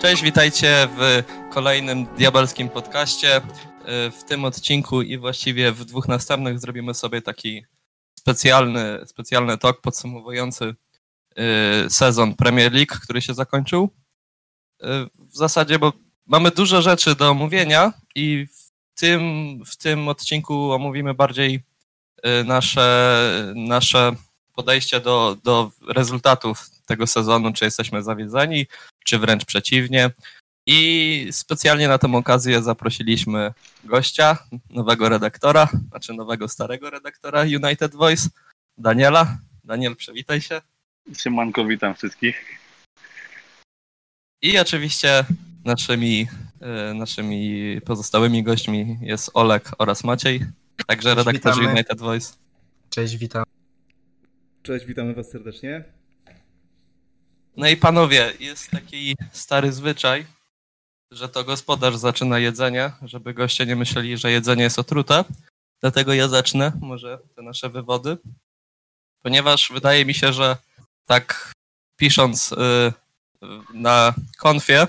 Cześć, witajcie w kolejnym diabelskim podcaście. W tym odcinku i właściwie w dwóch następnych zrobimy sobie taki specjalny, specjalny talk podsumowujący y, sezon Premier League, który się zakończył. Y, w zasadzie, bo mamy dużo rzeczy do omówienia i w tym, w tym odcinku omówimy bardziej y, nasze, nasze podejście do, do rezultatów tego sezonu, czy jesteśmy zawiedzeni, czy wręcz przeciwnie. I specjalnie na tę okazję zaprosiliśmy gościa, nowego redaktora, znaczy nowego starego redaktora United Voice, Daniela. Daniel, przywitaj się. Siemanko, witam wszystkich. I oczywiście naszymi, e, naszymi pozostałymi gośćmi jest Olek oraz Maciej, także redaktorzy United Voice. Cześć, witam. Cześć, witamy Was serdecznie. No i panowie, jest taki stary zwyczaj, że to gospodarz zaczyna jedzenie, żeby goście nie myśleli, że jedzenie jest otrute. Dlatego ja zacznę może te nasze wywody. Ponieważ wydaje mi się, że tak pisząc y, na konfie,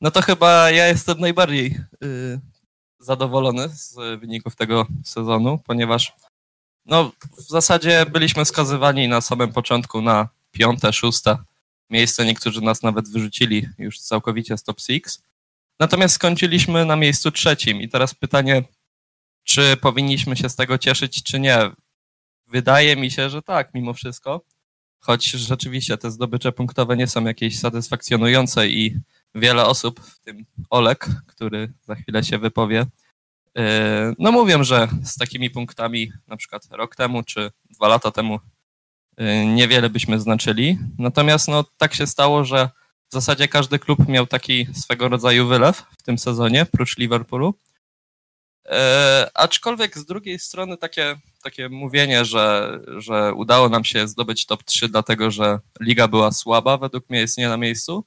no to chyba ja jestem najbardziej y, zadowolony z wyników tego sezonu, ponieważ no, w zasadzie byliśmy skazywani na samym początku na piąte, szóste miejsce. Niektórzy nas nawet wyrzucili już całkowicie z top six. Natomiast skończyliśmy na miejscu trzecim i teraz pytanie, czy powinniśmy się z tego cieszyć, czy nie. Wydaje mi się, że tak, mimo wszystko. Choć rzeczywiście te zdobycze punktowe nie są jakieś satysfakcjonujące i wiele osób, w tym Olek, który za chwilę się wypowie, yy, no mówią, że z takimi punktami na przykład rok temu czy dwa lata temu niewiele byśmy znaczyli. Natomiast no, tak się stało, że w zasadzie każdy klub miał taki swego rodzaju wylew w tym sezonie, prócz Liverpoolu. E, aczkolwiek z drugiej strony takie, takie mówienie, że, że udało nam się zdobyć top 3, dlatego że liga była słaba, według mnie jest nie na miejscu,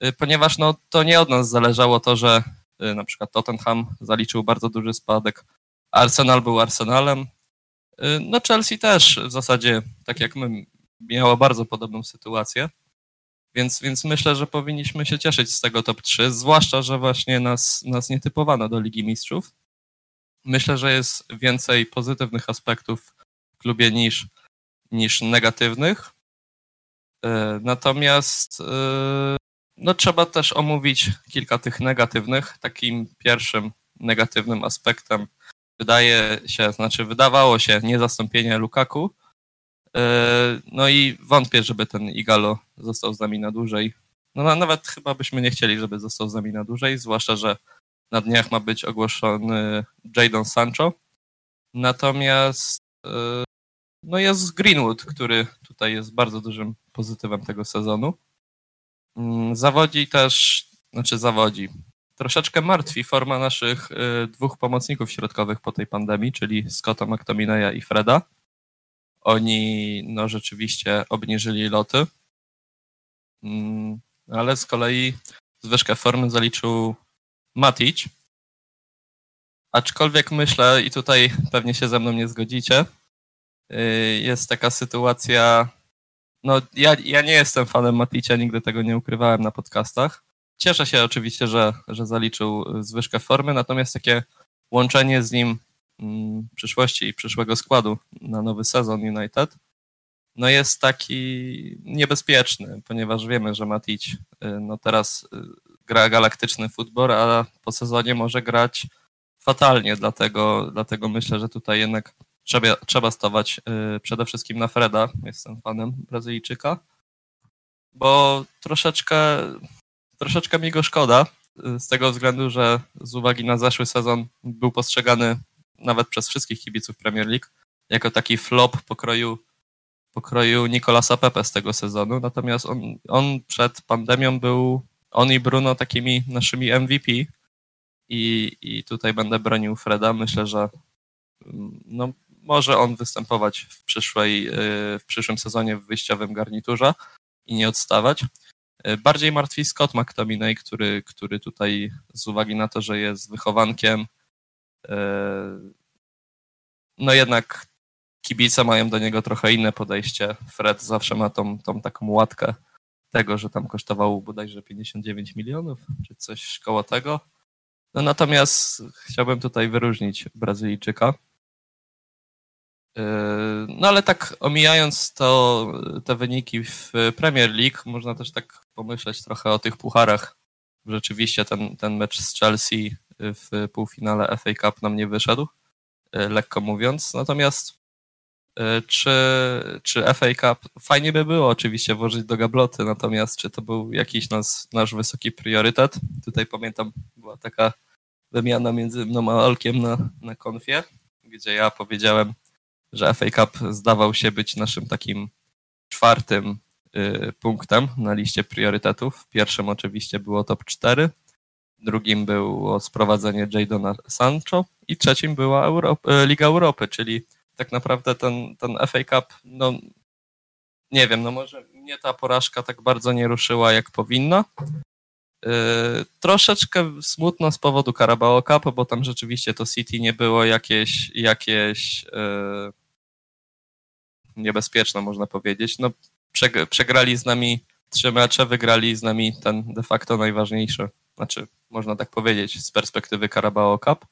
e, ponieważ no, to nie od nas zależało to, że e, na przykład Tottenham zaliczył bardzo duży spadek, Arsenal był Arsenalem, no Chelsea też w zasadzie, tak jak my, miało bardzo podobną sytuację. Więc, więc myślę, że powinniśmy się cieszyć z tego top 3, zwłaszcza, że właśnie nas, nas nie typowano do Ligi Mistrzów. Myślę, że jest więcej pozytywnych aspektów w klubie niż, niż negatywnych. E, natomiast e, no, trzeba też omówić kilka tych negatywnych. Takim pierwszym negatywnym aspektem wydaje się, znaczy wydawało się niezastąpienie Lukaku, E, no i wątpię, żeby ten Igalo został z nami na dłużej. No nawet chyba byśmy nie chcieli, żeby został z nami na dłużej, zwłaszcza, że na dniach ma być ogłoszony Jadon Sancho. Natomiast e, no jest Greenwood, który tutaj jest bardzo dużym pozytywem tego sezonu. Mm, zawodzi też, znaczy zawodzi, troszeczkę martwi forma naszych e, dwóch pomocników środkowych po tej pandemii, czyli Scotta McTominaya i Freda. Oni no rzeczywiście obniżyli loty, mm, ale z kolei zwyżkę formy zaliczył Matic. Aczkolwiek myślę, i tutaj pewnie się ze mną nie zgodzicie, y, jest taka sytuacja. No, ja, ja nie jestem fanem Maticia, nigdy tego nie ukrywałem na podcastach. Cieszę się oczywiście, że, że zaliczył zwyżkę formy, natomiast takie łączenie z nim Mm, przyszłości i przyszłego składu na nowy sezon United, no jest taki niebezpieczny, ponieważ wiemy, że Matic y, no teraz y, gra galaktyczny futbol, a po sezonie może grać fatalnie, dlatego, dlatego myślę, że tutaj jednak trzeba, trzeba stawać y, przede wszystkim na Freda, jestem fanem Brazylijczyka, bo troszeczkę, troszeczkę mi go szkoda, z tego względu, że z uwagi na zeszły sezon był postrzegany nawet przez wszystkich kibiców Premier League, jako taki flop pokroju, pokroju Nicolasa Pepe z tego sezonu. Natomiast on, on przed pandemią był, on i Bruno takimi naszymi MVP i, i tutaj będę bronił Freda. Myślę, że mm, no, może on występować w, przyszłej, y, w przyszłym sezonie w wyjściowym garniturze i nie odstawać. Y, bardziej martwi Scott McTominay, który, który tutaj z uwagi na to, że jest wychowankiem E, no jednak kibice mają do niego trochę inne podejście. Fred zawsze ma tą, tą taką łatkę tego, że tam kosztował bodajże 59 milionów, czy coś koło tego. No natomiast chciałbym tutaj wyróżnić Brazylijczyka. Yy, No ale tak omijając to, te wyniki w Premier League, można też tak pomyśleć trochę o tych pucharach. Rzeczywiście ten, ten mecz z Chelsea w półfinale FA Cup nam nie wyszedł, yy, lekko mówiąc. Natomiast yy, czy, czy FA Cup, fajnie by było oczywiście włożyć do gabloty, natomiast czy to był jakiś nas, nasz wysoki priorytet? Tutaj pamiętam, była taka wymiana między mną a Olkiem na, na konfie, gdzie ja powiedziałem, że FA Cup zdawał się być naszym takim czwartym y, punktem na liście priorytetów. Pierwszym oczywiście było top 4, drugim było sprowadzenie Jadona Sancho i trzecim była Europ- y, Liga Europy, czyli tak naprawdę ten, ten FA Cup, no nie wiem, no może mnie ta porażka tak bardzo nie ruszyła jak powinna. Yy, troszeczkę smutno z powodu Carabao Cup, bo tam rzeczywiście to City nie było jakieś, jakieś yy, niebezpieczne, można powiedzieć. No, przeg- przegrali z nami trzy mecze, wygrali z nami ten de facto najważniejszy, znaczy można tak powiedzieć, z perspektywy Carabao Cup.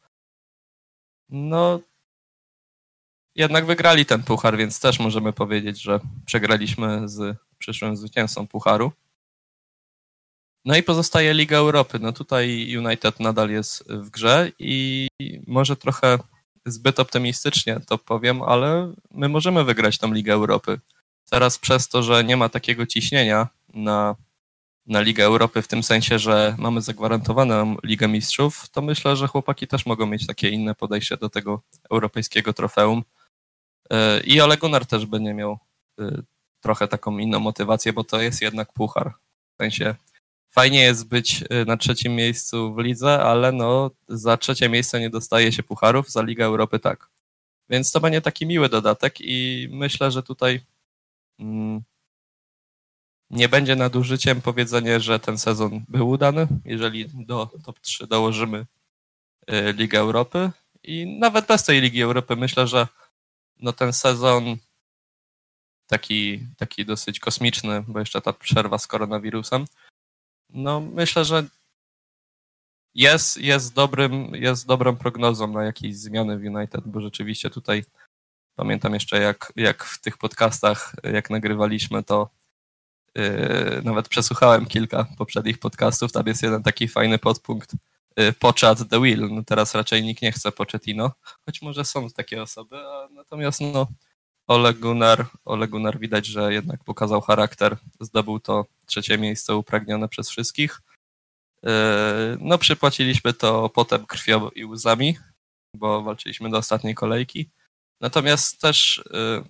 No, jednak wygrali ten puchar, więc też możemy powiedzieć, że przegraliśmy z przyszłym zwycięzcą pucharu. No i pozostaje Liga Europy. No tutaj United nadal jest w grze i może trochę zbyt optymistycznie to powiem, ale my możemy wygrać tą Ligę Europy. Teraz przez to, że nie ma takiego ciśnienia na, na Ligę Europy w tym sensie, że mamy zagwarantowaną Ligę Mistrzów, to myślę, że chłopaki też mogą mieć takie inne podejście do tego europejskiego trofeum. Yy, I Ole Gunnar też będzie miał yy, trochę taką inną motywację, bo to jest jednak puchar. W sensie fajnie jest być y, na trzecim miejscu w lidze, ale no za trzecie miejsce nie dostaje się pucharów, za Ligę Europy tak. Więc to będzie taki miły dodatek i myślę, że tutaj mm, nie będzie nadużyciem powiedzenie, że ten sezon był udany, jeżeli do top 3 dołożymy y, Ligę Europy i nawet bez tej Ligi Europy myślę, że no ten sezon taki, taki dosyć kosmiczny, bo jeszcze ta przerwa z koronawirusem, no myślę, że jest, jest, dobrym, jest dobrą prognozą na jakieś zmiany w United, bo rzeczywiście tutaj pamiętam jeszcze jak, jak w tych podcastach, jak nagrywaliśmy, to yy, nawet przesłuchałem kilka poprzednich podcastów, tam jest jeden taki fajny podpunkt yy, Pochat the Wheel, no teraz raczej nikt nie chce Pochettino, choć może są takie osoby, a natomiast no Ole Gunnar, Ole Gunnar widać, że jednak pokazał charakter, zdobył to trzecie miejsce upragnione przez wszystkich. Yy, No przypłaciliśmy to potem krwią i łzami, bo walczyliśmy do ostatniej kolejki. Natomiast też yy,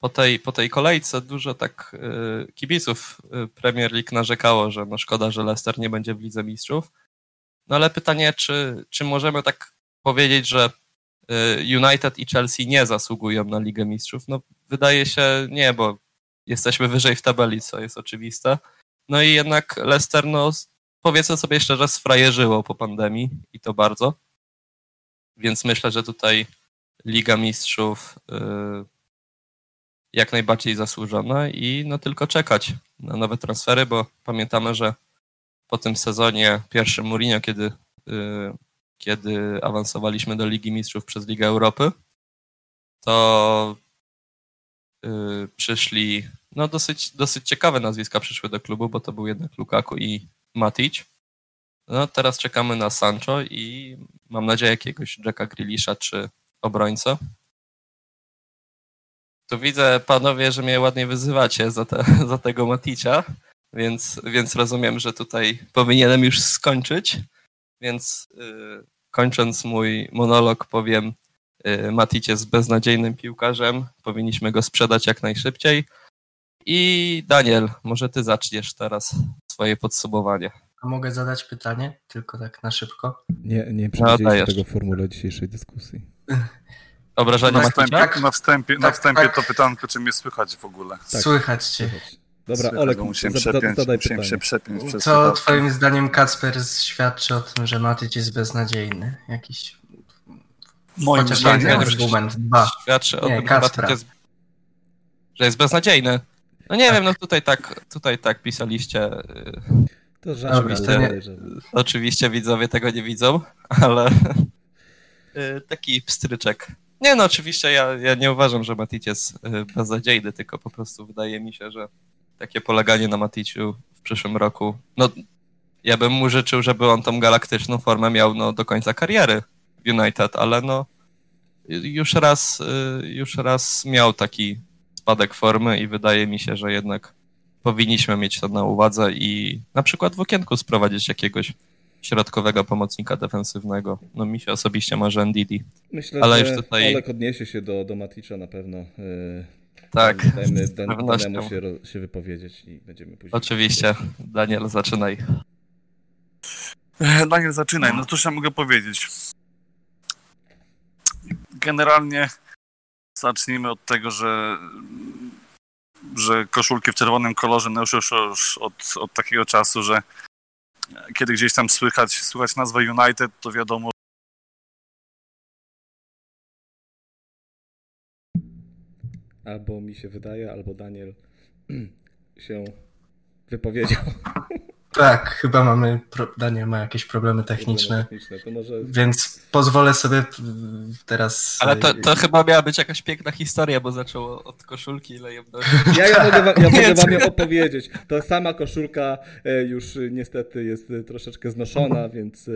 po tej, po tej kolejce dużo tak yy, kibiców Premier League narzekało, że no szkoda, że Leicester nie będzie w Lidze Mistrzów. No ale pytanie, czy, czy możemy tak powiedzieć, że United i Chelsea nie zasługują na Ligę Mistrzów? No wydaje się nie, bo jesteśmy wyżej w tabeli, co jest oczywiste. No i jednak Leicester, no powiedzmy sobie szczerze, sfrajerzyło po pandemii i to bardzo. Więc myślę, że tutaj Liga Mistrzów y, jak najbardziej zasłużona i no tylko czekać na nowe transfery, bo pamiętamy, że po tym sezonie pierwszym Mourinho, kiedy, y, kiedy awansowaliśmy do Ligi Mistrzów przez Ligę Europy, to y, przyszli, no dosyć, dosyć ciekawe nazwiska przyszły do klubu, bo to był jednak Lukaku i Matic. No teraz czekamy na Sancho i mam nadzieję jakiegoś Jacka Grealisha czy obrońcę. Tu widzę, panowie, że mnie ładnie wyzywacie za, te, za tego Maticia, więc, więc rozumiem, że tutaj powinienem już skończyć. Więc yy, kończąc mój monolog powiem, yy, Matic jest beznadziejnym piłkarzem, powinniśmy go sprzedać jak najszybciej. I Daniel, może ty zaczniesz teraz swoje podsumowanie. A mogę zadać pytanie? Tylko tak na szybko. Nie, nie przewidzieliśmy dajesz. tego w formule dzisiejszej dyskusji. Obrażanie Na Tak, wstępie, na wstępie, na Tak, wstępie tak. to pytanko, czy mnie słychać w ogóle. Tak. Słychać cię. Słychać. Dobra, Słychać, Olek, za- przepiąć, zadaj musiałem się przepiąć przez Co twoim zdaniem Kacper świadczy o tym, że Matyć jest beznadziejny? Jakiś Moim chociaż zdaniem, jeden argument, dwa. Świadczy o Nie, tym, że jest, że jest beznadziejny. No nie wiem, no tutaj tak, tutaj tak pisaliście. y, To żadne, to nie-. Oczywiście widzowie tego nie widzą, ale y, taki pstryczek. Nie no, oczywiście ja, ja nie uważam, że Matic jest y, beznadziejny, tylko po prostu wydaje mi się, że takie poleganie na Maticiu w przyszłym roku, no ja bym mu życzył, żeby on tą galaktyczną formę miał no, do końca kariery w United, ale no y, już raz, y, już raz miał taki spadek formy i wydaje mi się, że jednak powinniśmy mieć to na uwadze i na przykład w okienku sprowadzić jakiegoś środkowego pomocnika defensywnego. No mi się osobiście może Ndidi. Myślę, Ale że już tutaj- Olek odniesie się do, do Maticza na pewno. Yy, Tak, Dajmy Dan. Danemu się, ro- się wypowiedzieć i będziemy później. Oczywiście. Daniel, zaczynaj. E, Daniel, zaczynaj. No cóż ja mogę powiedzieć. Generalnie zacznijmy od tego, że że koszulki w czerwonym kolorze no już, już, już od, od takiego czasu, że kiedy gdzieś tam słychać, słychać nazwę United, to wiadomo, Albo mi się wydaje, albo Daniel się wypowiedział. Tak, chyba mamy. Daniel ma jakieś problemy techniczne, techniczne. To może więc pozwolę sobie teraz. Ale to, to chyba miała być jakaś piękna historia, bo zaczęło od koszulki ile jem Ja, ja mogę, wam, ja mogę wam ją opowiedzieć. Ta sama koszulka e, już niestety jest e, troszeczkę znoszona, więc e,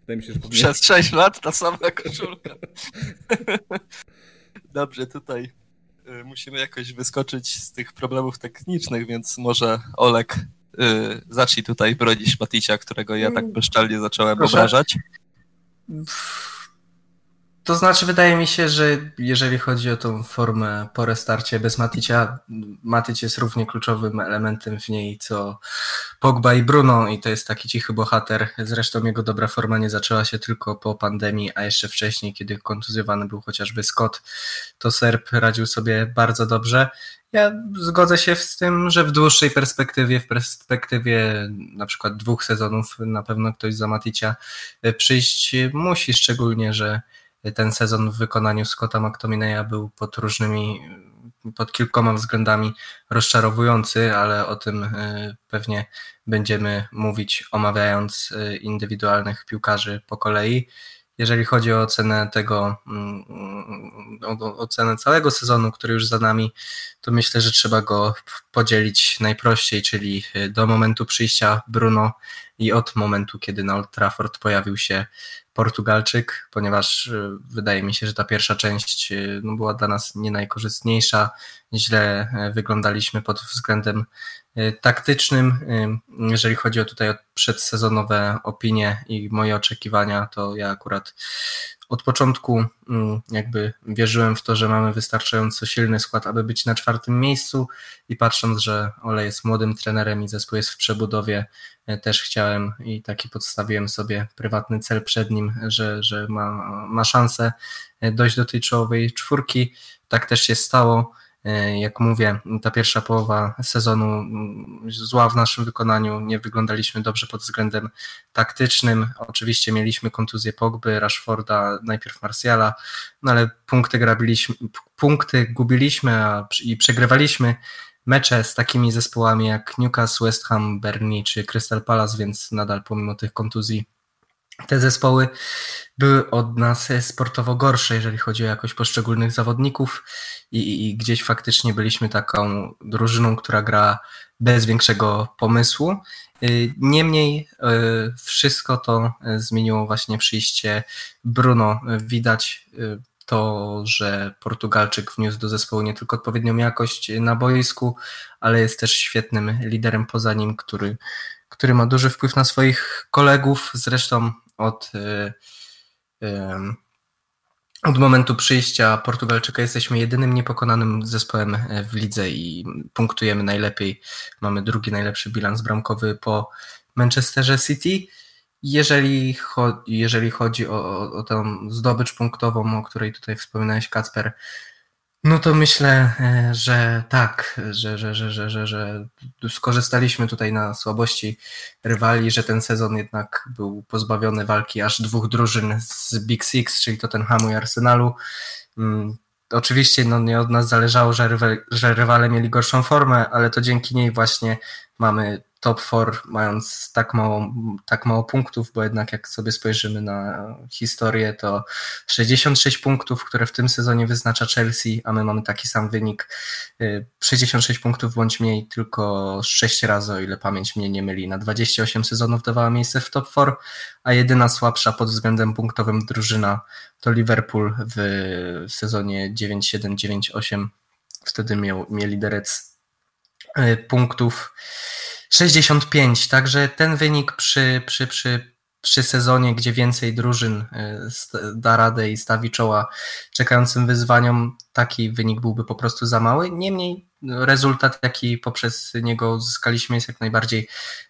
wydaje mi się, że powinien... Przez 6 lat ta sama koszulka. Dobrze, tutaj musimy jakoś wyskoczyć z tych problemów technicznych, więc może Olek y, zacznij tutaj bronić Maticia, którego ja tak bezczelnie zacząłem Proszę. obrażać. To znaczy, wydaje mi się, że jeżeli chodzi o tą formę po restarcie bez Maticia, Matic jest równie kluczowym elementem w niej co Pogba i Bruno i to jest taki cichy bohater. Zresztą jego dobra forma nie zaczęła się tylko po pandemii, a jeszcze wcześniej, kiedy kontuzjowany był chociażby Scott, to Serb radził sobie bardzo dobrze. Ja zgodzę się z tym, że w dłuższej perspektywie, w perspektywie na przykład dwóch sezonów, na pewno ktoś za Maticia przyjść musi, szczególnie, że ten sezon w wykonaniu Scotta McTominaya był pod różnymi, pod kilkoma względami rozczarowujący, ale o tym y, pewnie będziemy mówić omawiając y, indywidualnych piłkarzy po kolei. Jeżeli chodzi o ocenę tego, mm, o ocenę całego sezonu, który już za nami, to myślę, że trzeba go podzielić najprościej, czyli y, do momentu przyjścia Bruno i od momentu, kiedy na Old Trafford pojawił się Portugalczyk, ponieważ y, wydaje mi się, że ta pierwsza część y, no, była dla nas nie najkorzystniejsza. Źle y, wyglądaliśmy pod względem y, taktycznym. Jeżeli chodzi o tutaj przedsezonowe opinie i moje oczekiwania, to ja akurat od początku mm, jakby wierzyłem w to, że mamy wystarczająco silny skład, aby być na czwartym miejscu i patrząc, że Ole jest młodym trenerem i zespół jest w przebudowie, e, też chciałem i taki podstawiłem sobie prywatny cel przed nim, że, że ma, ma szansę e, dojść do tej czołowej czwórki. Tak też się stało. E, Jak mówię, ta pierwsza połowa sezonu mm, zła w naszym wykonaniu, nie wyglądaliśmy dobrze pod względem taktycznym. Oczywiście mieliśmy kontuzję Pogby, Rashforda, najpierw Marsjala, no ale punkty, grabiliśmy, punkty gubiliśmy i przegrywaliśmy mecze z takimi zespołami jak Newcastle, West Ham, Burnley czy Crystal Palace, więc nadal pomimo tych kontuzji te zespoły były od nas sportowo gorsze, jeżeli chodzi o jakość poszczególnych zawodników i, i, gdzieś faktycznie byliśmy taką drużyną, która gra bez większego pomysłu. Y, Niemniej y, wszystko to y, zmieniło właśnie przyjście Bruno. Widać to, że Portugalczyk wniósł do zespołu nie tylko odpowiednią jakość na boisku, ale jest też świetnym liderem poza nim, który, który ma duży wpływ na swoich kolegów. Zresztą od, y, ym, od momentu przyjścia Portugalczyka jesteśmy jedynym niepokonanym zespołem w lidze i punktujemy najlepiej. Mamy drugi najlepszy bilans bramkowy po Manchesterze City. Jeżeli, cho- jeżeli chodzi o, o, o tę zdobycz punktową, o której tutaj wspominałeś, Kacper, no to myślę, e, że tak, że, że, że, że, że, że skorzystaliśmy tutaj na słabości rywali, że ten sezon jednak był pozbawiony walki aż dwóch drużyn z Big Six, czyli Tottenhamu i Arsenalu. Mm, oczywiście no, nie od nas zależało, że, że rywale mieli gorszą formę, ale to dzięki niej właśnie mamy top 4 mając tak mało, tak mało punktów, bo jednak jak sobie spojrzymy na historię, to 66 punktów, które w tym sezonie wyznacza Chelsea, a my mamy taki sam wynik. 66 y, punktów bądź mniej, tylko 6 razy, o ile pamięć mnie nie myli, na 28 sezonów dawała miejsce w top 4, a jedyna słabsza pod względem punktowym drużyna to Liverpool w sezonie 9-7-9-8. Wtedy miał, mieli derec y, punktów 65, także ten wynik przy, przy, przy, przy sezonie, gdzie więcej drużyn e, da radę i stawi czoła czekającym wyzwaniom, taki wynik byłby po prostu za mały. Niemniej rezultat, jaki poprzez niego uzyskaliśmy, jest jak najbardziej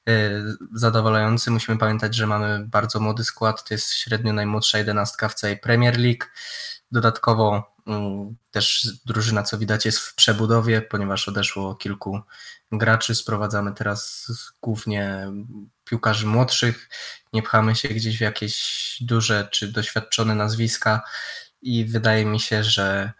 e, zadowalający. Musimy pamiętać, że mamy bardzo młody skład, to jest średnio najmłodsza jedenastka w całej Premier League. Dodatkowo też drużyna, co widać, jest w przebudowie, ponieważ odeszło kilku graczy. Sprowadzamy teraz głównie piłkarzy młodszych. Nie pchamy się gdzieś w jakieś duże czy doświadczone nazwiska i wydaje mi się, że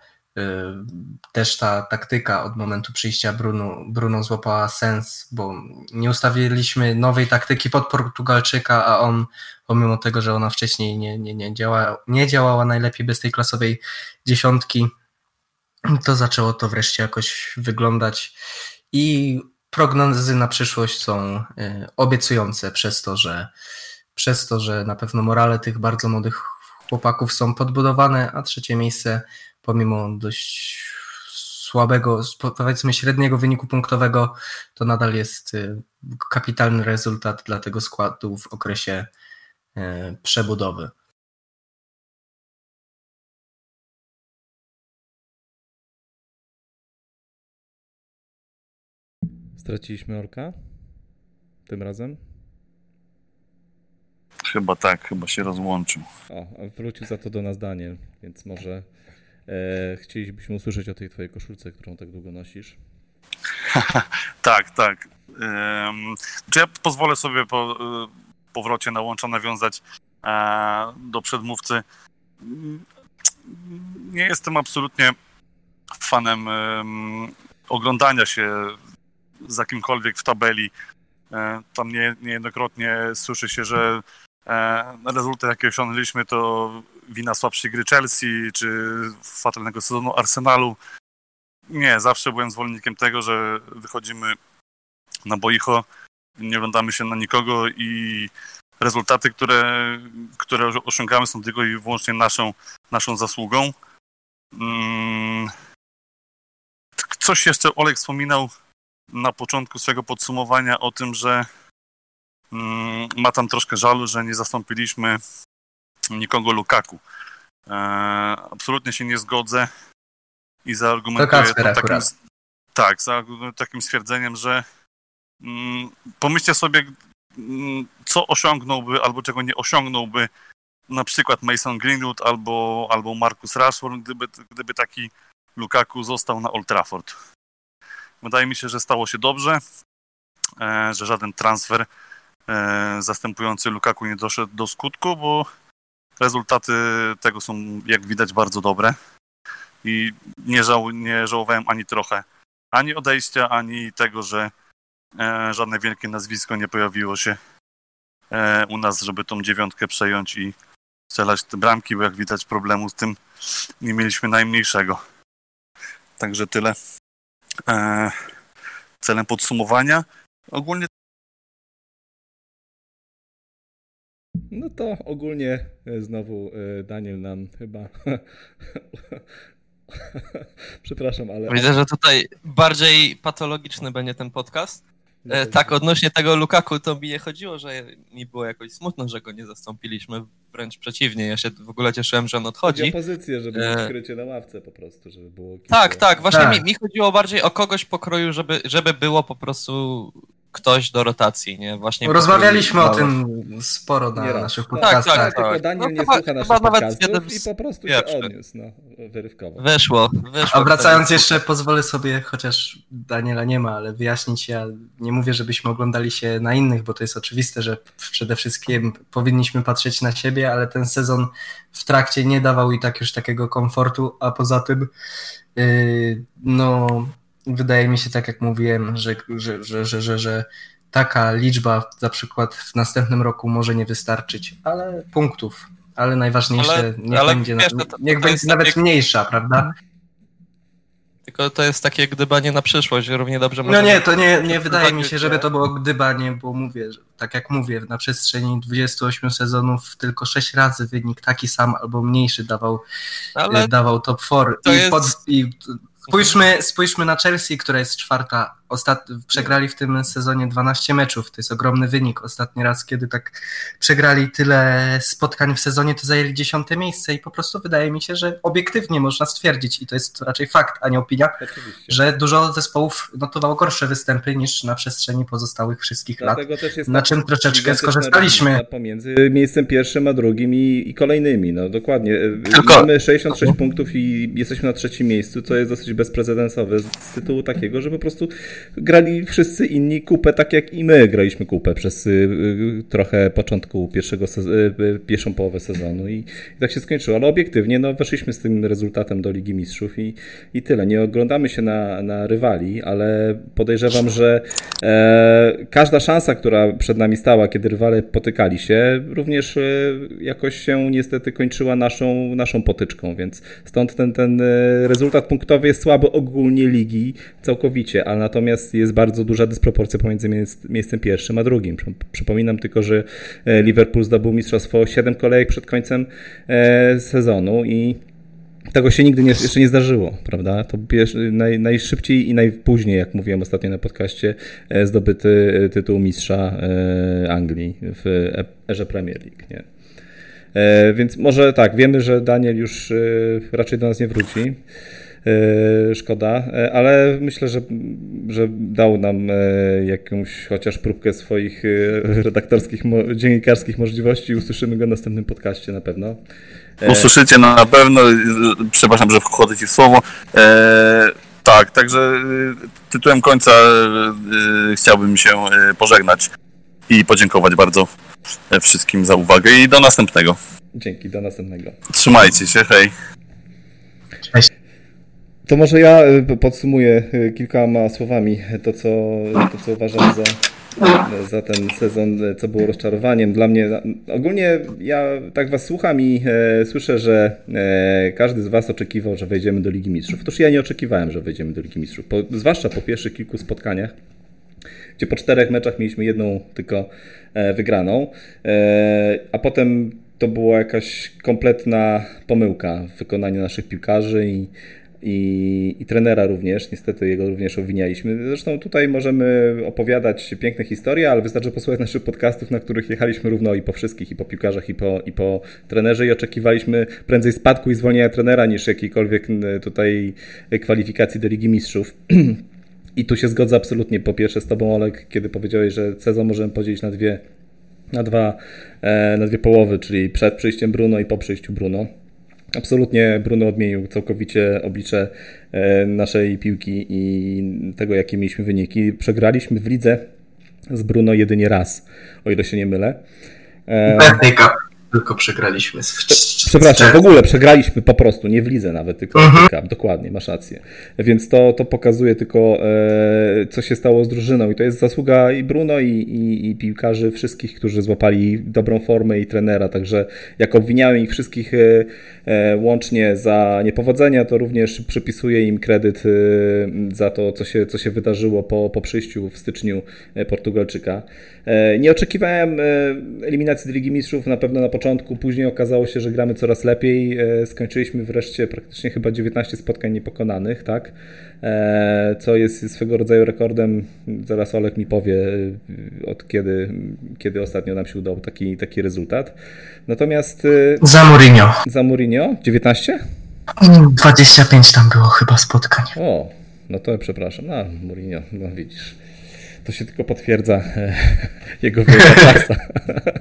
też ta taktyka od momentu przyjścia Bruno, Bruno złapała sens, bo nie ustawiliśmy nowej taktyki pod Portugalczyka, a on pomimo tego, że ona wcześniej nie, nie, nie, działa, nie działała najlepiej bez tej klasowej dziesiątki, to zaczęło to wreszcie jakoś wyglądać. I prognozy na przyszłość są y, obiecujące przez to, że przez to, że na pewno morale tych bardzo młodych chłopaków są podbudowane, a trzecie miejsce pomimo dość słabego, powiedzmy średniego wyniku punktowego, to nadal jest y, kapitalny rezultat dla tego składu w okresie y, przebudowy. Straciliśmy orka? Tym razem? Chyba tak, chyba się rozłączył. O, wrócił za to do nas Daniel, więc może e, chcielibyśmy usłyszeć o tej twojej koszulce, którą tak długo nosisz. tak, tak. Czy ja pozwolę sobie po e, powrocie na łącza nawiązać e, do przedmówcy. Nie jestem absolutnie fanem oglądania się za kimkolwiek w tabeli. E, tam nie, niejednokrotnie słyszy się, że rezultat, jaki osiągnęliśmy, to wina słabszej gry Chelsea czy fatalnego sezonu Arsenalu. Nie, zawsze byłem zwolennikiem tego, że wychodzimy na boicho, nie oglądamy się na nikogo i rezultaty, które, które osiągamy są tylko i wyłącznie naszą, naszą zasługą. Mm. Coś jeszcze Olek wspominał na początku swojego podsumowania o tym, że mm, ma tam troszkę żalu, że nie zastąpiliśmy nikogo Lukaku. E, absolutnie się nie zgodzę i zaargumentuję to takim, tak, za takim stwierdzeniem, że mm, pomyślcie sobie, mm, co osiągnąłby albo czego nie osiągnąłby na przykład Mason Greenwood albo, albo Marcus Rashford, gdyby, gdyby taki Lukaku został na Old Trafford. Wydaje mi się, że stało się dobrze, e, że żaden transfer e, zastępujący Lukaku nie doszedł do skutku, bo rezultaty tego są, jak widać, bardzo dobre. I nie, żał, nie żałowałem ani trochę ani odejścia, ani tego, że e, żadne wielkie nazwisko nie pojawiło się u nas, żeby tą dziewiątkę przejąć i strzelać te bramki, bo jak widać problemu z tym nie mieliśmy najmniejszego. Także tyle e, celem podsumowania. Ogólnie No to ogólnie e, znowu e, Daniel nam chyba. Przepraszam, ale. Widzę, że tutaj bardziej patologiczny będzie ten podcast. E, tak, odnośnie tego Lukaku, to mi nie chodziło, że mi było jakoś smutno, że go nie zastąpiliśmy. Wręcz przeciwnie, ja się w ogóle cieszyłem, że on odchodzi. Chodzi pozycję, żeby e... skrycie na ławce po prostu, żeby było... Kilka... Tak, tak, właśnie tak. Mi, mi chodziło bardziej o kogoś pokroju, żeby, żeby było po prostu ktoś do rotacji, nie? Właśnie Rozmawialiśmy o tym sporo na Nie naszych Tak, podcastach. tak, Tylko tak. Daniel No nie chyba- słucha chyba naszych podcastów i po prostu się odniósł, no, wyrywkowo. Weszło, weszło. A wracając jeszcze, pozwolę sobie, chociaż Daniela nie ma, ale wyjaśnić, ja nie mówię, żebyśmy oglądali się na innych, bo to jest oczywiste, że przede wszystkim powinniśmy patrzeć na siebie, ale ten sezon w trakcie nie dawał i tak już takiego komfortu, a poza tym yy, no wydaje mi się, tak jak mówiłem, że, że, że, że, że, że taka liczba na przykład w następnym roku może nie wystarczyć, ale punktów. Ale najważniejsze Ale- niech ale będzie, wiesz, to- to niech jest będzie nawet takie- mniejsza, prawda? Tylko to jest takie gdybanie na przyszłość, równie dobrze No nie, to nie, nie wydaje mi się, żeby to było gdybanie, bo mówię, że, tak jak mówię, na przestrzeni 28 sezonów tylko 6 razy wynik taki sam albo mniejszy dawał, Ale dawał top 4. to I, jest- pod, i spójrzmy, spójrzmy na Chelsea, która jest czwarta. Ostat... Przegrali w tym sezonie 12 meczów, to jest ogromny wynik. Ostatni raz, kiedy tak przegrali tyle spotkań w sezonie, to zajęli dziesiąte miejsce i po prostu wydaje mi się, że obiektywnie można stwierdzić, i to jest raczej fakt, a nie opinia, Oczywiście. że dużo zespołów notowało gorsze występy niż na przestrzeni pozostałych wszystkich lat. Dlatego też jest na ta czym troszeczkę skorzystaliśmy. Pomiędzy miejscem pierwszym a drugim i, i kolejnymi. No dokładnie. Tylko- Mamy 66 punktów i jesteśmy na trzecim miejscu, co jest dosyć bezprecedensowe z tytułu takiego, że po prostu grali wszyscy inni kupę tak jak i my graliśmy kupę przez y, y, trochę początku pierwszego y, pierwszą połowę sezonu i, i tak się skończyło. Ale obiektywnie no, weszliśmy z tym rezultatem do Ligi Mistrzów i, i tyle. Nie oglądamy się na, na rywali, ale podejrzewam, że e, każda szansa, która przed nami stała, kiedy rywale potykali się, również e, jakoś się niestety kończyła naszą, naszą potyczką, więc stąd ten, ten e, rezultat punktowy jest słaby ogólnie ligi całkowicie, ale natomiast jest bardzo duża dysproporcja pomiędzy miejsc, miejscem pierwszym a drugim. Przy- Przypominam tylko, że e, Liverpool zdobył mistrzostwo 7 kolejek przed końcem e, sezonu i tego się nigdy nie, jeszcze nie zdarzyło, prawda? To naj, najszybciej i najpóźniej, jak mówiłem ostatnio na podcaście, e, zdobyty tytuł mistrza Anglii w erze Premier League, nie? Więc może tak, wiemy, że Daniel już raczej do nas nie wróci. E, Szkoda, e, ale myślę, że, że dał nam e, jakąś chociaż próbkę swoich redaktorskich, dziennikarskich możliwości. Usłyszymy go w następnym podcaście na pewno. Usłyszycie na pewno, przepraszam, że wchodzę ci w słowo. Tak, także tytułem końca chciałbym się pożegnać i podziękować bardzo wszystkim za uwagę i do następnego. Dzięki, do następnego. Trzymajcie się, hej. To może ja y, podsumuję y, kilkoma słowami to, co, to, co uważam za, za ten sezon, co było rozczarowaniem. Dla mnie, ogólnie ja tak Was słucham i e, słyszę, że e, każdy z Was oczekiwał, że wejdziemy do Ligi Mistrzów. Otóż ja nie oczekiwałem, że wejdziemy do Ligi Mistrzów, po, zwłaszcza po pierwszych kilku spotkaniach gdzie po czterech meczach mieliśmy jedną tylko e, wygraną, e, a potem to była jakaś kompletna pomyłka w wykonaniu naszych piłkarzy i, i, i trenera również. Niestety jego również obwinialiśmy. Zresztą tutaj możemy opowiadać piękne historie, ale wystarczy posłuchać naszych podcastów, na których jechaliśmy równo i po wszystkich, i po piłkarzach, i po, i po trenerze i oczekiwaliśmy prędzej spadku i zwolnienia trenera niż jakiejkolwiek tutaj kwalifikacji do Ligi Mistrzów. I tu się zgodzę absolutnie po pierwsze z Tobą, Olek, kiedy powiedziałeś, że sezon możemy podzielić na dwie, na dwa, e, na dwie połowy, czyli przed przyjściem Bruno i po przyjściu Bruno. Absolutnie Bruno odmienił całkowicie oblicze e, naszej piłki i tego, jakie mieliśmy wyniki. Przegraliśmy w lidze z Bruno jedynie raz, o ile się nie mylę. E, Cup tylko przegraliśmy. Z... Przepraszam, w ogóle przegraliśmy po prostu, nie w lidze nawet, tylko Mhm. w Cup, dokładnie, masz rację. Więc to, to pokazuje tylko, e, co się stało z drużyną i to jest zasługa i Bruno, i, i, i piłkarzy wszystkich, którzy złapali dobrą formę i trenera, także jak obwiniałem ich wszystkich e, e, łącznie za niepowodzenia, to również przypisuję im kredyt e, za to, co się, co się wydarzyło po, po przyjściu w styczniu e, Portugalczyka. E, Nie oczekiwałem eliminacji Ligi Mistrzów na pewno na początku, później okazało się, że gramy coraz lepiej. E, Skończyliśmy wreszcie praktycznie chyba 19 spotkań niepokonanych, tak? E, Co jest swego rodzaju rekordem, zaraz Olek mi powie, e, od kiedy, kiedy ostatnio nam się udał taki, taki rezultat. Natomiast Za Mourinho. za Mourinho 19? 25 tam było chyba spotkań. O, no to przepraszam. A, Mourinho, no widzisz. To się tylko potwierdza e, jego klasa.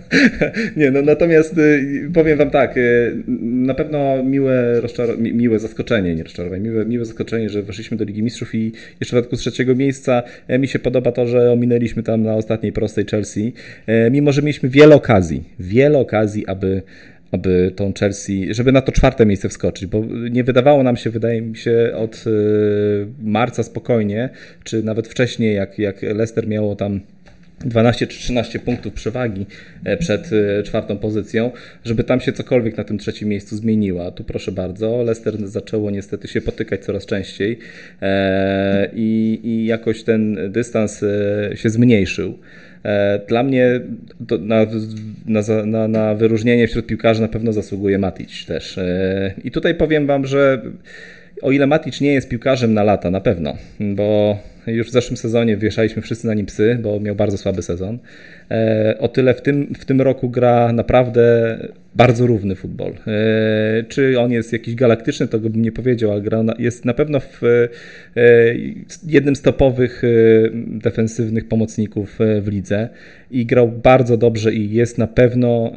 Nie, no natomiast y, powiem wam tak, y, na pewno miłe, mi, miłe zaskoczenie, nie rozczarowanie, miłe, miłe zaskoczenie, że weszliśmy do Ligi Mistrzów i jeszcze w przypadku z trzeciego miejsca e, mi się podoba to, że ominęliśmy tam na ostatniej prostej Chelsea, e, mimo że mieliśmy wiele okazji, wiele okazji, aby aby tą Chelsea, żeby na to czwarte miejsce wskoczyć, bo nie wydawało nam się, wydaje mi się, od y, marca spokojnie, czy nawet wcześniej, jak, jak Leicester miało tam 12 czy 13 punktów przewagi e, przed e, czwartą pozycją, żeby tam się cokolwiek na tym trzecim miejscu zmieniła. Tu proszę bardzo, Leicester zaczęło niestety się potykać coraz częściej e, i, i jakoś ten dystans się zmniejszył. Dla mnie na, na, na, na wyróżnienie wśród piłkarzy na pewno zasługuje Matic też. I tutaj powiem Wam, że o ile Matic nie jest piłkarzem na lata, na pewno, bo już w zeszłym sezonie wieszaliśmy wszyscy na nim psy, bo miał bardzo słaby sezon. E, o tyle w tym, w tym roku gra naprawdę bardzo równy futbol. E, czy on jest jakiś galaktyczny, to bym nie powiedział, ale gra jest na pewno w e, jednym z topowych defensywnych pomocników w lidze i grał bardzo dobrze i jest na pewno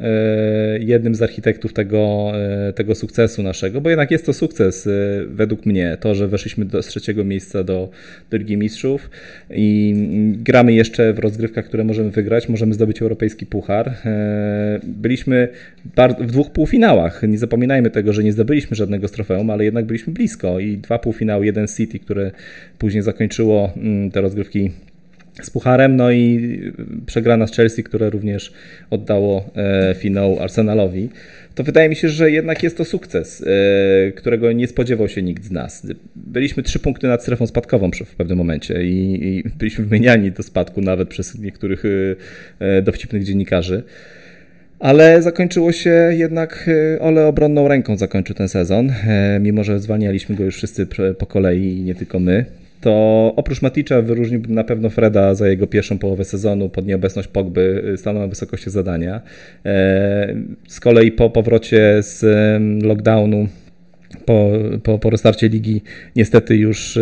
jednym z architektów tego, tego sukcesu naszego, bo jednak jest to sukces według mnie, to, że weszliśmy do, z trzeciego miejsca do, do Ligi Mistrzów i gramy jeszcze w rozgrywkach, które możemy wygrać, możemy zdobyć europejski puchar. Byliśmy bardzo w dwóch półfinałach. Nie zapominajmy tego, że nie zdobyliśmy żadnego z trofeum, ale jednak byliśmy blisko i dwa półfinały, jeden City, które później zakończyło mm, te rozgrywki z Pucharem, no i przegrana z Chelsea, które również oddało e, finał Arsenalowi. To wydaje mi się, że jednak jest to sukces, e, którego nie spodziewał się nikt z nas. Byliśmy trzy punkty nad strefą spadkową w pewnym momencie i, byliśmy wymieniani do spadku nawet przez niektórych e, dowcipnych dziennikarzy. Ale zakończyło się jednak e, Ole obronną ręką zakończył ten sezon, e, mimo że zwalnialiśmy go już wszyscy po kolei i nie tylko my. To oprócz Maticza wyróżniłbym na pewno Freda za jego pierwszą połowę sezonu pod nieobecność Pogby, e, stanął na wysokości zadania. Z kolei po powrocie z lockdownu, po, po, po restarcie ligi, niestety już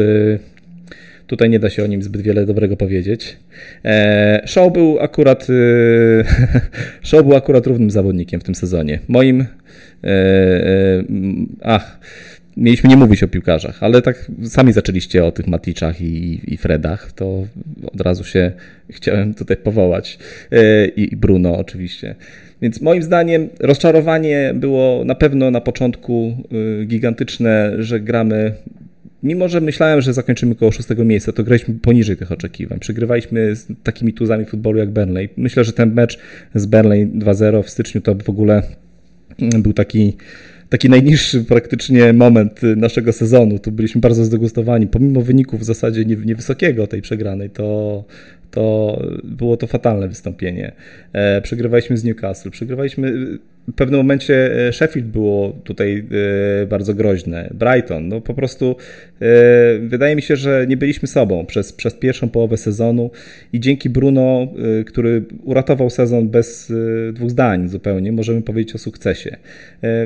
Tutaj nie da się o nim zbyt wiele dobrego powiedzieć. E, Show był akurat e, Show był akurat równym zawodnikiem w tym sezonie. Moim e, ach, mieliśmy nie mówić o piłkarzach, ale tak sami zaczęliście o tych Maticzach i, i Fredach, to od razu się chciałem tutaj powołać i Bruno oczywiście. Więc moim zdaniem rozczarowanie było na pewno na początku gigantyczne, że gramy mimo że myślałem, że zakończymy koło szóstego miejsca, to graliśmy poniżej tych oczekiwań. Przegrywaliśmy z takimi tuzami futbolu jak Burnley. Myślę, że ten mecz z Burnley 2-0 w styczniu to w ogóle był taki taki najniższy praktycznie moment naszego sezonu. Tu byliśmy bardzo zdegustowani. Pomimo wyników w zasadzie niewysokiego tej przegranej, to, to było to fatalne wystąpienie. E, przegrywaliśmy z Newcastle, przegrywaliśmy w pewnym momencie e, Sheffield było tutaj e, bardzo groźne, Brighton, no po prostu wydaje mi się, że nie byliśmy sobą przez, przez pierwszą połowę sezonu i dzięki Bruno, który uratował sezon bez dwóch zdań zupełnie, możemy powiedzieć o sukcesie.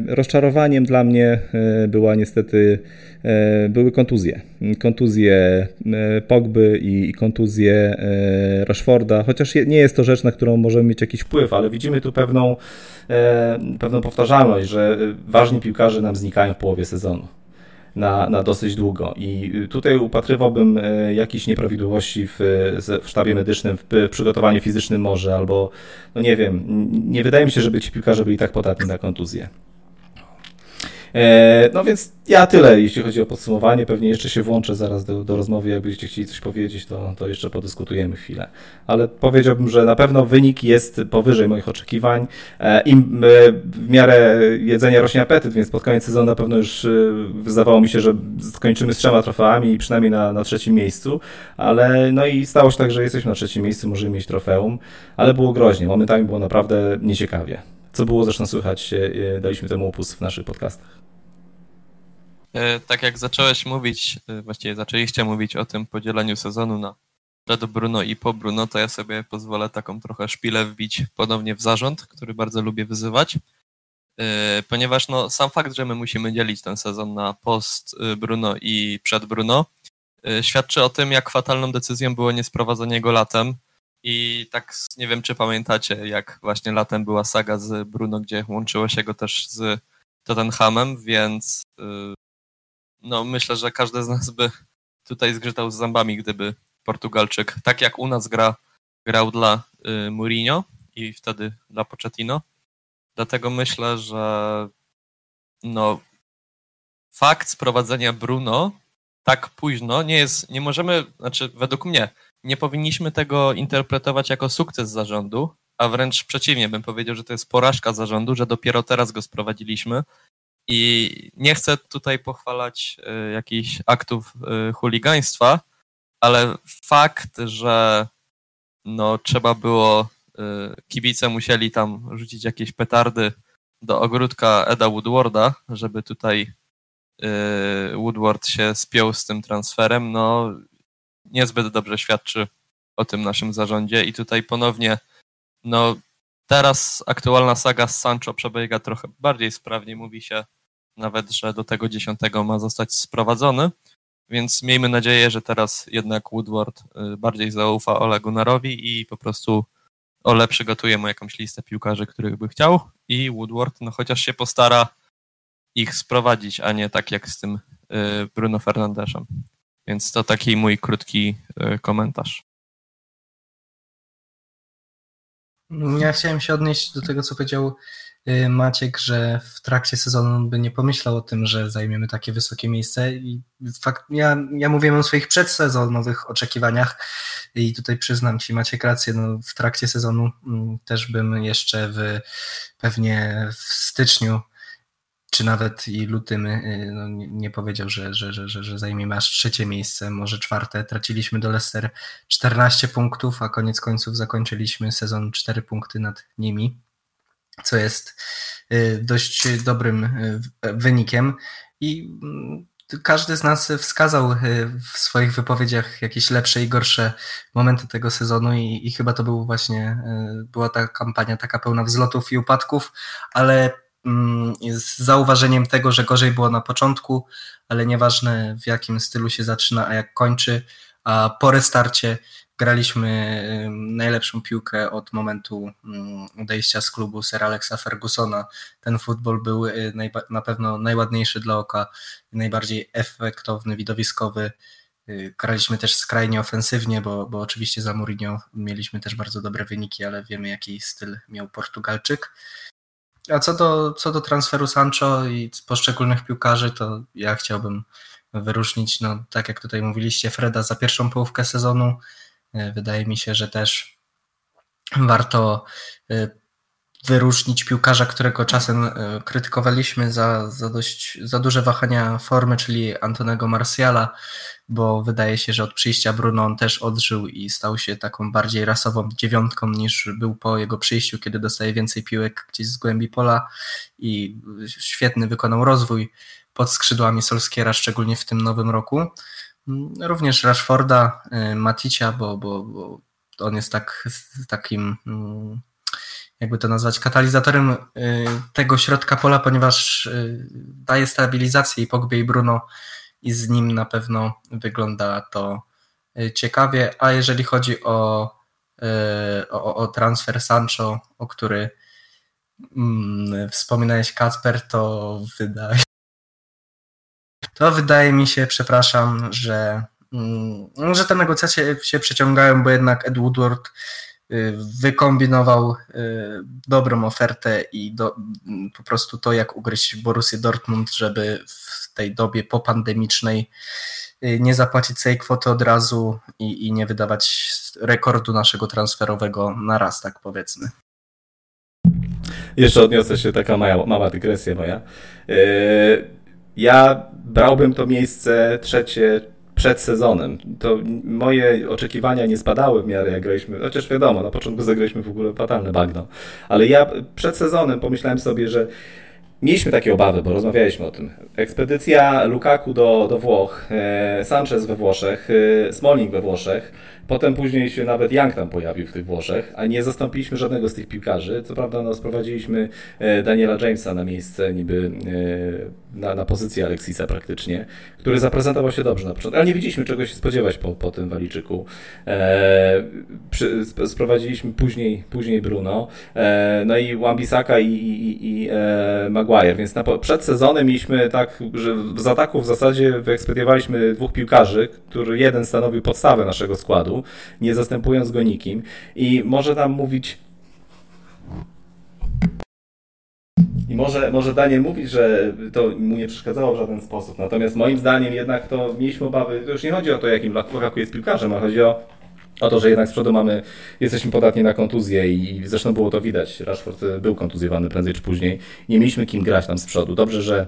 Rozczarowaniem dla mnie była niestety E, były kontuzje. Kontuzje e, Pogby i kontuzje e, Rashforda, chociaż nie jest to rzecz, na którą możemy mieć jakiś wpływ, ale widzimy tu pewną, pewną powtarzalność, że ważni piłkarze nam znikają w połowie sezonu. Na, na, dosyć długo. I tutaj upatrywałbym jakichś nieprawidłowości w, w sztabie medycznym, w przygotowaniu fizycznym może, albo no nie wiem, nie wydaje mi się, żeby ci piłkarze byli tak podatni na kontuzję. E, no więc ja tyle, jeśli chodzi o podsumowanie. Pewnie jeszcze się włączę zaraz do, do rozmowy. Jakbyście chcieli coś powiedzieć, to, to jeszcze podyskutujemy chwilę. Ale powiedziałbym, że na pewno wynik jest powyżej moich oczekiwań. E, Im e, w miarę jedzenia rośnie apetyt, więc pod koniec sezonu na pewno już wydawało mi się, że skończymy z trzema trofeami i przynajmniej na, na trzecim miejscu. Ale no i stało się tak, że jesteśmy na trzecim miejscu, możemy mieć trofeum, ale było groźnie. Momentami było naprawdę nieciekawie. Co było zresztą słychać, daliśmy temu upust w naszych podcastach. E, tak jak zacząłeś mówić, e, właściwie zaczęliście mówić o tym podzieleniu sezonu na przed Bruno i po Bruno, to ja sobie pozwolę taką trochę szpilę wbić ponownie w zarząd, który bardzo lubię wyzywać, e, ponieważ no, sam fakt, że my musimy dzielić ten sezon na post Bruno i przed Bruno, świadczy o tym, jak fatalną decyzją było niesprowadzenie go latem. I tak nie wiem, czy pamiętacie, jak właśnie latem była saga z Bruno, gdzie łączyło się go też z Tottenhamem, więc no myślę, że każdy z nas by tutaj zgrzytał z zębami, gdyby Portugalczyk, tak jak u nas gra, grał dla y, Mourinho i wtedy dla Pochettino. Dlatego myślę, że no fakt sprowadzenia Bruno tak późno nie jest, nie możemy, znaczy według mnie, nie powinniśmy tego interpretować jako sukces zarządu, a wręcz przeciwnie, bym powiedział, że to jest porażka zarządu, że dopiero teraz go sprowadziliśmy. I nie chcę tutaj pochwalać y, jakichś aktów y, chuligaństwa, ale fakt, że no, trzeba było, y, kibice musieli tam rzucić jakieś petardy do ogródka Eda Woodwarda, żeby tutaj Woodward się spiął z tym transferem, no niezbyt dobrze świadczy o tym naszym zarządzie i tutaj ponownie no teraz aktualna saga z Sancho przebiega trochę bardziej sprawnie, mówi się nawet, że do tego dziesiątego ma zostać sprowadzony, więc miejmy nadzieję, że teraz jednak Woodward y, bardziej zaufa Ole Gunnarowi i po prostu Ole przygotuje mu jakąś listę piłkarzy, których by chciał i Woodward no chociaż się postara ich sprowadzić, a nie tak jak z tym y, Bruno Fernandeszem. Więc to taki mój krótki y, komentarz. Ja chciałem się odnieść do tego, co powiedział Maciek, że w trakcie sezonu by nie pomyślał o tym, że zajmiemy takie wysokie miejsce. I fakt, ja, ja mówiłem o swoich przedsezonowych oczekiwaniach i tutaj przyznam Ci Maciek rację, no, w trakcie sezonu mm, też bym jeszcze w pewnie w styczniu czy nawet i lutym y, no, nie, powiedział, że, że, że, że, że zajmiemy aż trzecie miejsce, może czwarte. Traciliśmy do Leicester 14 punktów, a koniec końców zakończyliśmy sezon 4 punkty nad nimi, co jest y, dość dobrym y, wynikiem. I mm, każdy z nas wskazał w swoich wypowiedziach jakieś lepsze i gorsze momenty tego sezonu i, i chyba to był właśnie, była ta kampania taka pełna wzlotów i upadków, ale Mm, z zauważeniem tego, że gorzej było na początku, ale nieważne w jakim stylu się zaczyna, a jak kończy, a po restarcie graliśmy najlepszą piłkę od momentu mm, odejścia z klubu Sir Alexa Fergusona. Ten futbol był y, na pewno najładniejszy dla oka, najbardziej efektowny, widowiskowy. Y, graliśmy też skrajnie ofensywnie, bo, bo oczywiście za Mourinho mieliśmy też bardzo dobre wyniki, ale wiemy jaki styl miał Portugalczyk. A co do, co do transferu Sancho i poszczególnych piłkarzy, to ja chciałbym wyróżnić, no tak jak tutaj mówiliście, Freda za pierwszą połówkę sezonu. E, wydaje mi się, że też warto e, wyróżnić piłkarza, którego czasem e, krytykowaliśmy za, za dość za duże wahania formy, czyli Antonego Marciala, bo wydaje się, że od przyjścia Bruno on też odżył i stał się taką bardziej rasową dziewiątką niż był po jego przyjściu, kiedy dostaje więcej piłek gdzieś z głębi pola i świetny wykonał rozwój pod skrzydłami Solskiera, szczególnie w tym nowym roku. Również Rashforda, e, Maticia, bo, bo, bo on jest tak, takim mm, jakby to nazwać, katalizatorem y, tego środka pola, ponieważ y, daje stabilizację i Pogbie i Bruno i z nim na pewno wygląda to y, ciekawie, a jeżeli chodzi o, o, o transfer Sancho, o który mm, wspominałeś Kacper, to wydaje to wydaje mi się, przepraszam, że, mm, że te negocjacje się przeciągają, bo jednak Ed Woodward Y, wykombinował y, dobrą ofertę i do, po prostu to, jak ugryźć Borussię Dortmund, żeby w tej dobie popandemicznej y, nie zapłacić tej kwoty od razu i, i nie wydawać rekordu naszego transferowego na raz, tak powiedzmy. Jeszcze odniosę się, taka mała, mała dygresja moja. Ja brałbym to miejsce trzecie przed sezonem. To moje oczekiwania nie spadały w miarę jak graliśmy, chociaż wiadomo, na początku zagraliśmy w ogóle fatalne bagno, ale ja przed sezonem pomyślałem sobie, że mieliśmy takie obawy, bo rozmawialiśmy o tym. Ekspedycja Lukaku do, do Włoch, e, Sanchez we Włoszech, e, Smalling we Włoszech, potem później się nawet Young tam pojawił w tych Włoszech, a nie zastąpiliśmy żadnego z tych piłkarzy. Co prawda no, sprowadziliśmy e, Daniela Jamesa na miejsce niby e, na, na pozycję Alexisa praktycznie, który zaprezentował się dobrze na początku, ale nie widzieliśmy czego się spodziewać po, po tym Walijczyku. E, przy, sp- sprowadziliśmy później, później Bruno, e, no i Wambisaka i, i, i e, Maguire, więc na, przed sezonem mieliśmy tak, że z ataku w zasadzie wyekspediowaliśmy dwóch piłkarzy, który jeden stanowił podstawę naszego składu, nie zastępując go nikim i może nam mówić i może, może Daniel mówi, że to mu nie przeszkadzało w żaden sposób. Natomiast moim zdaniem jednak to mieliśmy obawy, to już nie chodzi o to, jakim Lukaku jest piłkarzem, a chodzi o, o to, że jednak z przodu mamy, jesteśmy podatni na kontuzję i zresztą było to widać. Rashford e, był kontuzjowany prędzej czy później. Nie mieliśmy kim grać tam z przodu. Dobrze, że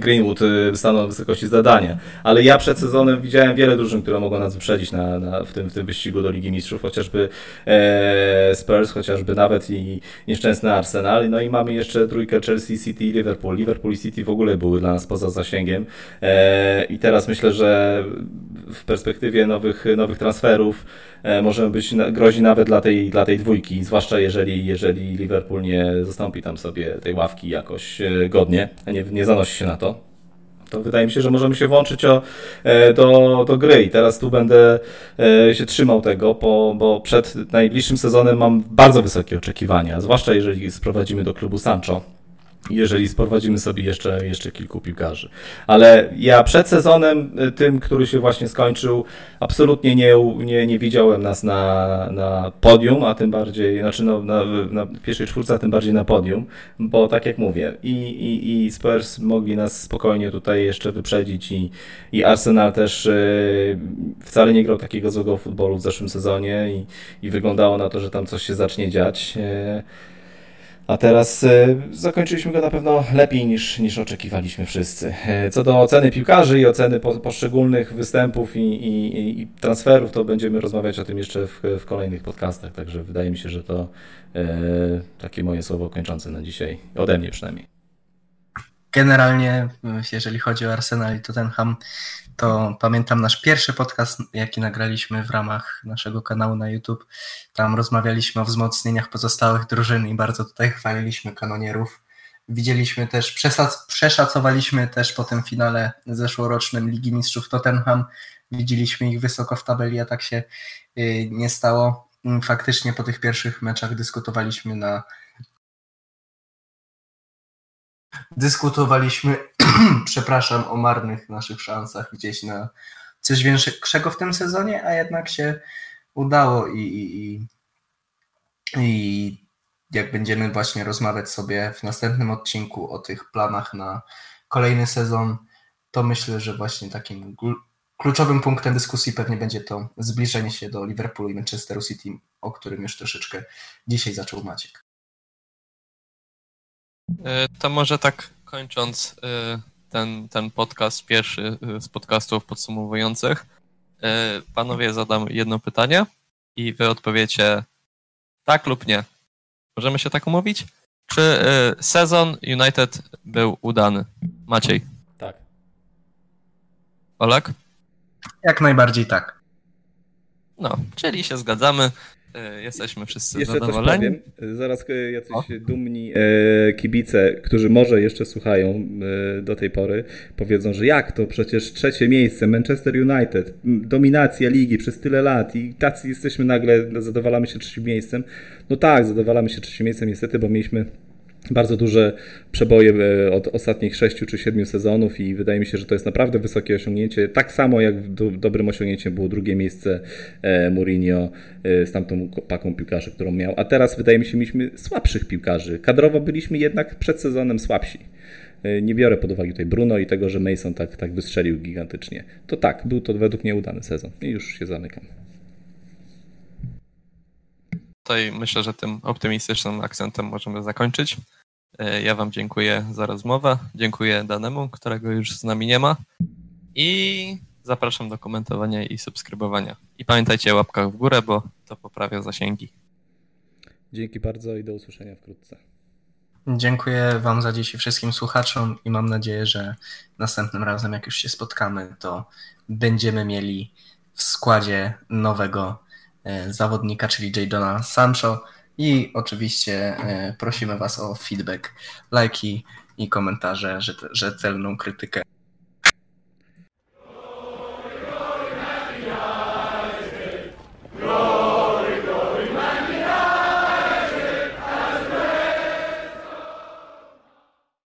Greenwood e, stanął na wysokości zadania, ale ja przed sezonem widziałem wiele drużyn, które mogą nas wyprzedzić na, na, w, tym, w tym wyścigu do Ligi Mistrzów, chociażby e, Spurs, chociażby nawet i nieszczęsny Arsenal, no i mamy jeszcze trójkę Chelsea, City i Liverpool. Liverpool i City w ogóle były dla nas poza zasięgiem. E, i teraz myślę, że w perspektywie nowych, nowych transferów e, możemy być grozi nawet dla tej, dla tej dwójki, zwłaszcza jeżeli, jeżeli Liverpool nie zastąpi tam sobie tej ławki jakoś e, godnie, nie, nie zanosi się na to to wydaje mi się, że możemy się włączyć o, e, do, do gry i teraz tu będę się trzymał tego, bo, bo przed najbliższym sezonem mam bardzo wysokie oczekiwania, zwłaszcza jeżeli sprowadzimy do klubu Sancho. Jeżeli sprowadzimy sobie jeszcze, jeszcze kilku piłkarzy. Ale ja przed sezonem, e, tym, który się właśnie skończył, absolutnie nie, nie, nie widziałem nas na, na podium, a tym bardziej, znaczy no, na, na pierwszej czwórce, a tym bardziej na podium, bo tak jak mówię, i, i, i Spurs mogli nas spokojnie tutaj jeszcze wyprzedzić i, i Arsenal też yy, wcale nie grał takiego złego futbolu w zeszłym sezonie i, i wyglądało na to, że tam coś się zacznie dziać. Yy, a teraz y, zakończyliśmy go na pewno lepiej niż, niż oczekiwaliśmy wszyscy. Y, Co do oceny piłkarzy i oceny po, poszczególnych występów i, i, i transferów, to będziemy rozmawiać o tym jeszcze w, w kolejnych podcastach. Także wydaje mi się, że to y, takie moje słowo kończące na dzisiaj, ode mnie przynajmniej. Generalnie, jeżeli chodzi o Arsenal i Tottenham, to pamiętam nasz pierwszy podcast, jaki nagraliśmy w ramach naszego kanału na YouTube. Tam rozmawialiśmy o wzmocnieniach pozostałych drużyn i bardzo tutaj chwaliliśmy kanonierów. Widzieliśmy też, przeszacowaliśmy też po tym finale zeszłorocznym Ligi Mistrzów Tottenham. Widzieliśmy ich wysoko w tabeli, a tak się y, nie stało. Faktycznie po tych pierwszych meczach dyskutowaliśmy na dyskutowaliśmy, przepraszam, o marnych naszych szansach gdzieś na coś większego w tym sezonie, a jednak się udało i, i, i, jak będziemy właśnie rozmawiać sobie w następnym odcinku o tych planach na kolejny sezon, to myślę, że właśnie takim kluczowym punktem dyskusji pewnie będzie to zbliżenie się do Liverpoolu i Manchesteru City, o którym już troszeczkę dzisiaj zaczął Maciek. E, To może tak kończąc e, ten, ten podcast, pierwszy e, z podcastów podsumowujących, panowie zadam jedno pytanie i wy odpowiecie tak lub nie. Możemy się tak umówić? Czy sezon United był udany? Maciej, Tak. Olek? Jak najbardziej tak. No, czyli się zgadzamy. E, Jesteśmy wszyscy Jeszcze coś zadowoleni. powiem. Zaraz e, jacyś dumni e, kibice, którzy może jeszcze słuchają do tej pory, powiedzą, że jak to przecież trzecie miejsce, Manchester United, dominacja ligi przez tyle lat i tacy jesteśmy nagle, zadowalamy się trzecim miejscem. No tak, zadowalamy się trzecim miejscem niestety, bo mieliśmy bardzo duże przeboje e, od ostatnich sześciu czy siedmiu sezonów i wydaje mi się, że to jest naprawdę wysokie osiągnięcie. Tak samo jak do, dobrym osiągnięciem było drugie miejsce e, Mourinho e, z tamtą paką piłkarzy, którą miał. A teraz wydaje mi się, mieliśmy słabszych piłkarzy. Kadrowo byliśmy jednak przed sezonem słabsi. Nie biorę pod uwagę tutaj Bruno i tego, że Mason tak, tak wystrzelił gigantycznie. To tak, był to według mnie udany sezon. I już się zamykam. Tutaj myślę, że tym optymistycznym akcentem możemy zakończyć. E, Ja Wam dziękuję za rozmowę. Dziękuję Danemu, którego już z nami nie ma. I zapraszam do komentowania i subskrybowania. I pamiętajcie o łapkach w górę, bo to poprawia zasięgi. Dzięki bardzo i do usłyszenia wkrótce. Dziękuję Wam za dziś i wszystkim słuchaczom i mam nadzieję, że następnym razem, jak już się spotkamy, to będziemy mieli w składzie nowego zawodnika, czyli Jadona Sancho. I oczywiście e, prosimy Was o feedback, lajki i komentarze, rzetelną krytykę